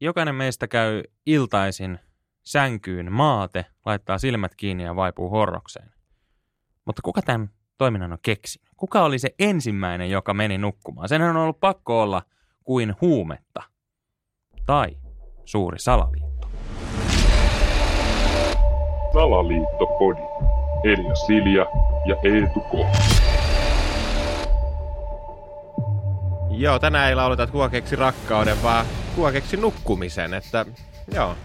jokainen meistä käy iltaisin sänkyyn maate, laittaa silmät kiinni ja vaipuu horrokseen. Mutta kuka tämän toiminnan on keksinyt? Kuka oli se ensimmäinen, joka meni nukkumaan? Senhän on ollut pakko olla kuin huumetta. Tai suuri salaliitto. Salaliittopodi. Elia Silja ja Eetu K. Joo, tänään ei lauleta, että kuka keksi rakkauden, vaan kuka keksi nukkumisen. Että joo,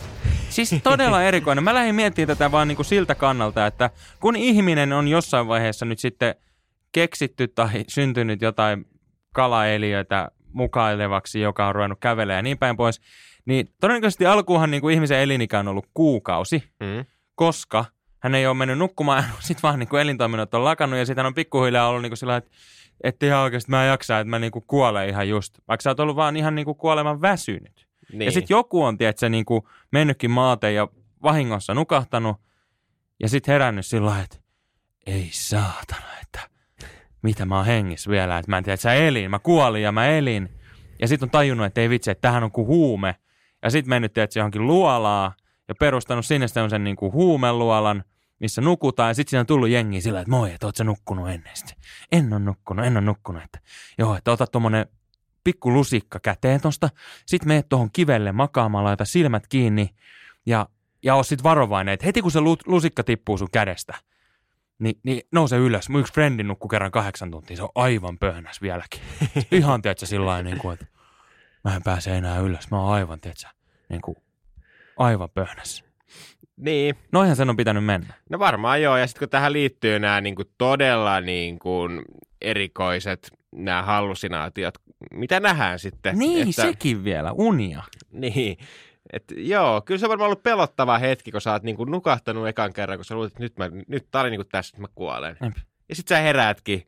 Siis todella erikoinen. Mä lähdin miettimään tätä vaan niin kuin siltä kannalta, että kun ihminen on jossain vaiheessa nyt sitten keksitty tai syntynyt jotain kalaeliöitä mukailevaksi, joka on ruvennut kävelemään ja niin päin pois, niin todennäköisesti alkuunhan niin kuin ihmisen elinikä on ollut kuukausi, mm. koska hän ei ole mennyt nukkumaan, sitten vaan niin kuin elintoiminnot on lakannut ja sitten hän on pikkuhiljaa ollut niin kuin sillä että että ihan oikeasti mä en jaksa, että mä niin kuin kuolen ihan just, vaikka sä oot ollut vaan ihan niin kuin kuoleman väsynyt. niin. Ja sitten joku on, tiedätkö, niin kuin mennytkin maateen ja vahingossa nukahtanut ja sitten herännyt sillä lailla, että ei saatana, että mitä mä oon hengissä vielä, että mä en tiedä, että sä elin, mä kuolin ja mä elin. Ja sitten on tajunnut, että ei vitsi, että tähän on kuin huume. Ja sitten mennyt, tiedätkö, johonkin luolaa ja perustanut sinne sen niin kuin huumeluolan, missä nukutaan. Ja sitten siinä on tullut jengi sillä, että moi, että oot sä nukkunut ennen. Sitten, en ole nukkunut, en ole nukkunut. Että, joo, että ota tuommoinen pikku lusikka käteen tosta. Sitten meet tuohon kivelle makaamaan, laita silmät kiinni ja, ja oo sit varovainen, että heti kun se lu- lusikka tippuu sun kädestä, niin, niin nouse ylös. Mun yksi frendi nukkui kerran kahdeksan tuntia, se on aivan pöhnäs vieläkin. Ihan, tiedätkö, sillä niin kuin, että mä en pääse enää ylös. Mä oon aivan, tiedätkö, niin kuin, aivan pöhnäs. Niin. Noihän sen on pitänyt mennä. No varmaan joo, ja sitten kun tähän liittyy nämä niin kuin todella niin kuin erikoiset nämä hallusinaatiot, mitä nähdään sitten? Niin, että, sekin vielä, unia. Niin, et, joo, kyllä se on varmaan ollut pelottava hetki, kun sä oot niin kuin nukahtanut ekan kerran, kun sä luulet, että nyt, mä, nyt tää oli niin kuin tässä, että mä kuolen. Jep. Ja sit sä heräätkin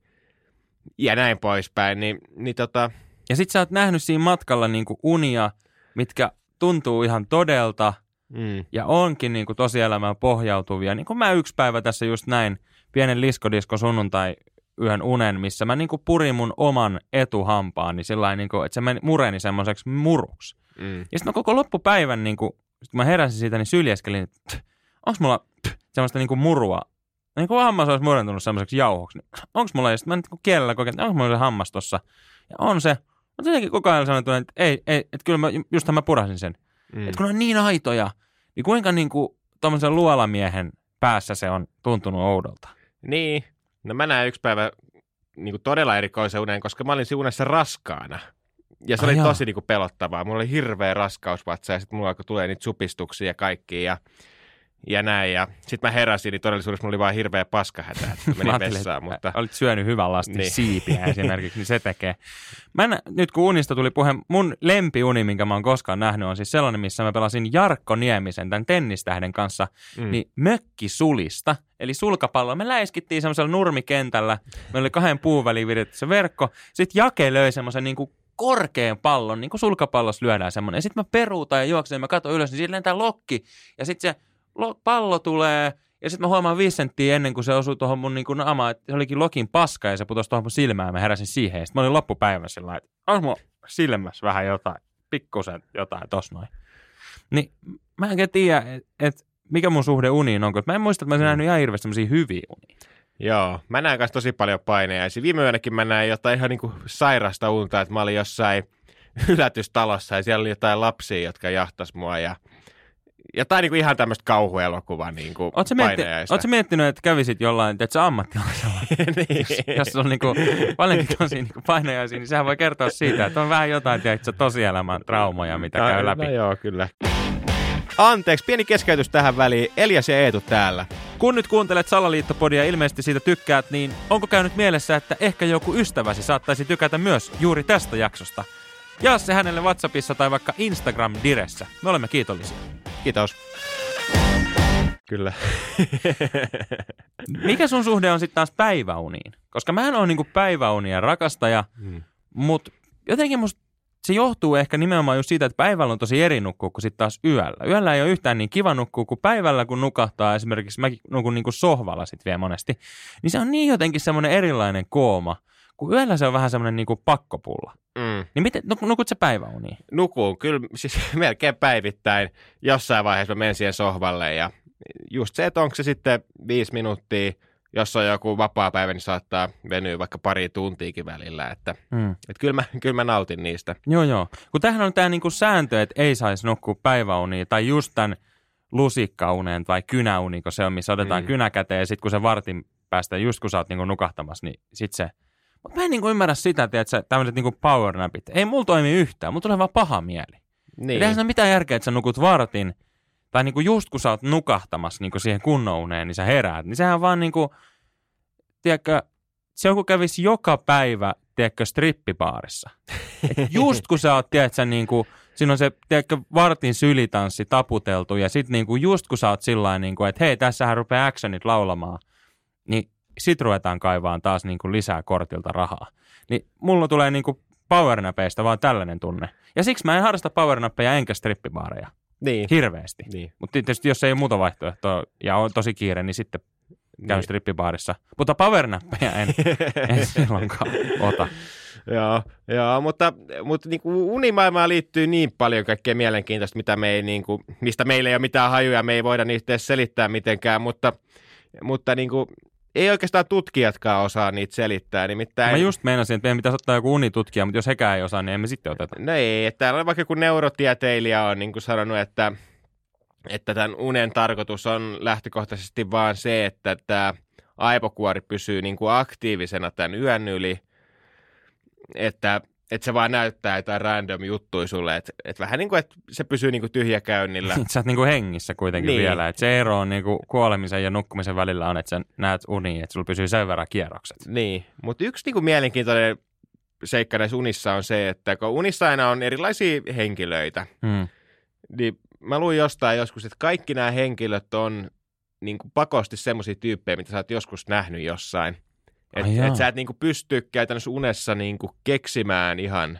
ja näin poispäin, niin, niin tota, Ja sit sä oot nähnyt siinä matkalla niin kuin unia, mitkä tuntuu ihan todelta mm, ja onkin niin kuin tosielämään pohjautuvia. Niin kuin mä yksi päivä tässä just näin pienen liskodisko sunnuntai yhden unen, missä mä niin kuin purin mun oman etuhampaani sillä niin kuin, että se meni, mureni semmoiseksi muruksi. mm, Ja sitten mä koko loppupäivän, niin kuin, sit kun mä heräsin siitä, niin syljeskelin, että onko mulla pff, semmoista niin kuin murua, niin kuin hammas olisi murentunut semmoiseksi jauhoksi. Niin, onko mulla, ja sitten mä niin kuin kielellä kokein, että onko mulla se hammas tossa. Ja on se. Mutta jotenkin koko ajan sanoin, että ei, ei, että kyllä mä, justhan mä purasin sen. mm. Että kun ne on niin aitoja, niin kuinka niin kuin tuommoisen luolamiehen päässä se on tuntunut oudolta. Niin, no mä näin yksi päivä niin kuin todella erikoisen unen, koska mä olin siinä raskaana. Ja se Ai oli jaa. tosi niin kuin pelottavaa. Mulla oli hirveä raskausvatsa ja sitten mulla alkoi tulee niitä supistuksia ja kaikkia ja, ja näin. Ja sitten mä heräsin, niin todellisuudessa mulla oli vaan hirveä paskahätä, että menin vessaan. Mutta Olit syönyt hyvän lastin niin. Siipiä esimerkiksi, niin se tekee. Mä en, nyt kun unista tuli puhe, mun lempiuni, minkä mä oon koskaan nähnyt, on siis sellainen, missä mä pelasin Jarkko Niemisen, tämän tennistähden kanssa, mm. niin mökkisulista, eli sulkapalloa. Me läiskittiin semmoisella nurmikentällä, meillä oli kahden puun väliin vedetty se verkko, sitten Jake löi semmoisen niin kuin korkean pallon, niin kuin sulkapallossa lyödään semmoinen. Ja sitten mä peruutan ja juoksen ja mä katson ylös, niin siitä lentää lokki. Ja sitten se pallo tulee, ja sitten mä huomaan viisi senttiä ennen kuin se osui tuohon mun niin kuin naamaan, että se olikin lokin paska ja se putosi tuohon mun silmään ja mä heräsin siihen. Sitten mä olin loppupäivän sillä että on mulla silmässä vähän jotain, pikkusen jotain tos noin. Niin mä en oikein tiedä, että et, mikä mun suhde uniin on, mä en muista, että mä olisin nähnyt ihan hirveästi semmoisia hyviä unia. joo, mä näen kanssa tosi paljon painejaisia. Viime yönäkin mä näin jotain ihan niin kuin sairasta unta, että mä olin jossain yllätystalossa ja siellä oli jotain lapsia, jotka jahtas mua ja jotain niin kuin ihan tämmöistä kauhuelokuvaa niin kuin Oletko mietti, ootko miettinyt, että kävisit jollain, että sä ammattilaisella, niin. jos on niinku, paljonkin tosi niinku painajaisia, niin sehän voi kertoa siitä, että on vähän jotain, tiedätkö, tosielämän traumoja, mitä käy läpi. No joo, kyllä. Anteeksi, pieni keskeytys tähän väliin. Elias ja Eetu täällä. Kun nyt kuuntelet Salaliittopodia ja ilmeisesti siitä tykkäät, niin onko käynyt mielessä, että ehkä joku ystäväsi saattaisi tykätä myös juuri tästä jaksosta? Jaa se hänelle WhatsAppissa tai vaikka Instagram-diressä. Me olemme kiitollisia. Kiitos. Kyllä. Mikä sun suhde on sitten taas päiväuniin? Koska mähän on niinku päiväunien rakastaja, Mm. mutta jotenkin musta se johtuu ehkä nimenomaan just siitä, että päivällä on tosi eri nukkua kuin sitten taas yöllä. Yöllä ei ole yhtään niin kiva nukkua kuin päivällä, kun nukahtaa. Esimerkiksi mä nukun niin kuin sohvalla sitten vielä monesti. Niin se on niin jotenkin semmoinen erilainen kooma, kun yöllä se on vähän semmoinen niin kuin pakkopulla. Mm. Mm. Niin miten, nuk- nukut sä päiväuniin? Nukuun kyllä siis melkein päivittäin. Jossain vaiheessa mä menen siihen sohvalle ja just se, että onko se sitten viisi minuuttia, jos on joku vapaa päivä, niin saattaa venyä vaikka pari tuntiikin välillä. Että, Mm. että kyllä, mä, kyllä mä nautin niistä. Joo, joo. Kun tämähän on tämä niinku sääntö, että ei saisi nukkua päiväuniin, tai just tämän lusikkauneen tai kynäuni, kun se on, missä otetaan Mm. mm. kynä käteen, ja sitten kun se vartin päästä, just kun sä oot niinku nukahtamassa, niin sit se... Mutta mä en niinku ymmärrä sitä, että tämmöiset niinku powernapit, ei mulla toimi yhtään, mulla tulee vaan paha mieli. Niin. Eihän siinä mitään järkeä, että sä nukut vartin, tai niinku just kun sä oot nukahtamassa niinku siihen kunnouneen, niin sä heräät, niin sehän vaan niinku, tiedätkö, se on kävisi joka päivä, tiedätkö, strippibaarissa. Et just kun sä oot, tiedätkö, niinku, siinä on se, tiedätkö, vartin sylitanssi taputeltu, ja sit niinku just kun sä oot sillä niinku, että hei, tässähän rupeaa actionit laulamaan, niin sit ruvetaan kaivaan taas niinku lisää kortilta rahaa. Niin mulla tulee niinku powernapeista vaan tällainen tunne. Ja siksi mä en harrasta powernappeja enkä strippibaareja. niin. Hirveästi. niin. Mutta tietysti jos ei ole muuta vaihtoehtoa ja on tosi kiire, niin sitten käyn niin. strippibaarissa. Mutta powernappeja en, en silloinkaan ota. Joo, joo, mutta, mutta niin kuin unimaailmaan liittyy niin paljon kaikkea mielenkiintoista, mitä me ei, niin kuin, mistä meillä ei ole mitään hajuja, me ei voida niistä edes selittää mitenkään, mutta, mutta niin kuin, ei oikeastaan tutkijatkaan osaa niitä selittää. Nimittäin, Mä just meinasin, että meidän pitäisi ottaa joku unitutkija, mutta jos hekään ei osaa, niin emme sitten oteta. No ei, että täällä on vaikka joku neurotieteilijä on niin kuin sanonut, että, että tämän unen tarkoitus on lähtökohtaisesti vaan se, että tämä aivokuori pysyy niin kuin aktiivisena tämän yön yli, että, että se vaan näyttää jotain random juttuja sulle, että, että vähän niin kuin, että se pysyy niin kuin tyhjäkäynnillä. Sä oot niinku hengissä kuitenkin Niin. niin. vielä. Et se ero on niinku kuolemisen ja nukkumisen välillä on, että sä näet uniin, että sulla pysyy sen verran kierrokset. Niin, mutta yksi niin kuin mielenkiintoinen seikka näissä unissa on se, että kun unissa aina on erilaisia henkilöitä, Mm. niin mä luin jostain joskus, että kaikki nämä henkilöt on niin kuin pakosti semmoisia tyyppejä, mitä sä oot joskus nähnyt jossain. Että et sä et niin kuin pysty käytännössä unessa niin kuin keksimään ihan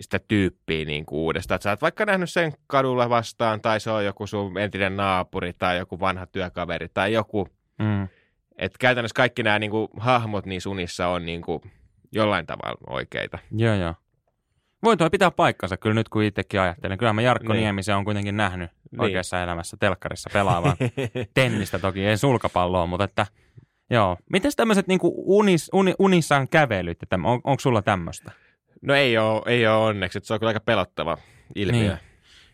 sitä tyyppiä niin kuin uudestaan. Et sä oot vaikka nähnyt sen kadulla vastaan, tai se on joku sun entinen naapuri, tai joku vanha työkaveri, tai joku. Mm. Että käytännössä kaikki nämä niin kuin, hahmot niissä unissa on niin kuin, jollain tavalla oikeita. Joo, joo. Voi tuo pitää paikkansa kyllä nyt, kun itsekin ajattelen. Kyllä mä Jarkko Niin. niin. Niemisen on kuitenkin nähnyt Niin. niin. oikeassa elämässä telkkarissa pelaavan tennistä toki, ei sulkapalloa, mutta että joo. Miten tämmöiset niinku unis, uni, unissaan kävelyt, että on, onko sulla tämmöistä? No ei ole, ei ole onneksi, se on kyllä aika pelottava ilmiö. Niin.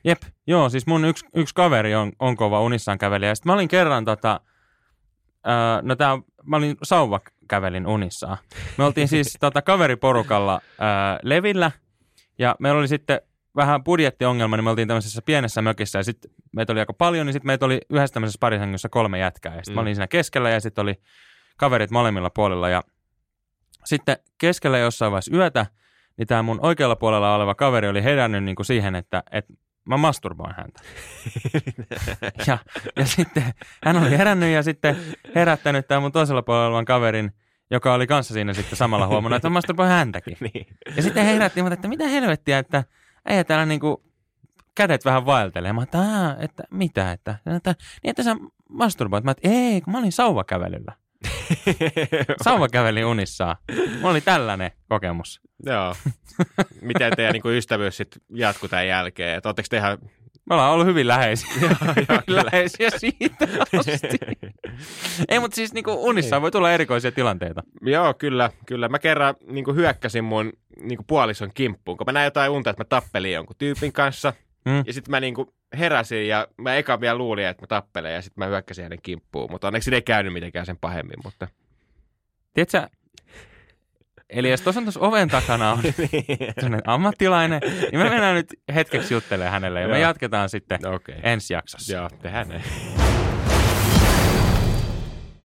Jep, joo, siis mun yksi, yksi kaveri on, on kova unissaan kävelijä. Sitten mä olin kerran tota, öö, no tää, mä olin sauva kävelin unissaan. Me oltiin siis tota, kaveriporukalla öö, levillä ja meillä oli sitten vähän budjettiongelma, niin me oltiin tämmöisessä pienessä mökissä ja sitten meitä oli aika paljon, niin sitten meitä oli yhdessä tämmöisessä parisängyssä kolme jätkää ja sitten Mm. mä olin siinä keskellä ja sitten oli kaverit molemmilla puolilla ja sitten keskellä jossain vaiheessa yötä, niin tämä mun oikealla puolella oleva kaveri oli herännyt niin kuin siihen, että, että mä masturboin häntä. ja, ja sitten hän oli herännyt ja sitten herättänyt tämän mun toisella puolella olevan kaverin, joka oli kanssa siinä sitten samalla huomannut, että mä masturboin häntäkin. niin. Ja sitten he herätti, mutta että mitä helvettiä, että ei täällä niinku kädet vähän vaeltelee. Mä että, "Aa, että mitä, että, että, niin että sä masturboit. Mä että ei, kun mä olin sauvakävelyllä. Sauvakävelin unissaan. Mulla oli tällainen kokemus. Joo. Miten teidän niin kuin ystävyys sitten jatkuu tämän jälkeen? Et Oletteko te ihan... Me ollaan ollut hyvin läheisiä. joo, kyllä. läheisiä siitä asti. Ei, mutta siis niinku unissaan voi tulla erikoisia tilanteita. Joo, kyllä, kyllä. Mä kerran niin kuin hyökkäsin mun niin kuin puolison kimppuun, kun mä näin jotain unta, että mä tappelin jonkun tyypin kanssa. Mm. Ja sitten mä niin kuin heräsin ja mä eka vielä luulin, että mä tappelen ja sitten mä hyökkäsin hänen kimppuun. Mutta onneksi se ei käynyt mitenkään sen pahemmin, mutta... Tiedätkö, eli jos tuossa on tuossa oven takana on sellainen ammattilainen, niin me mennään nyt hetkeksi juttelemaan hänelle ja me jatketaan sitten. Okay. ensi jaksossa. Joo, tehdään näin.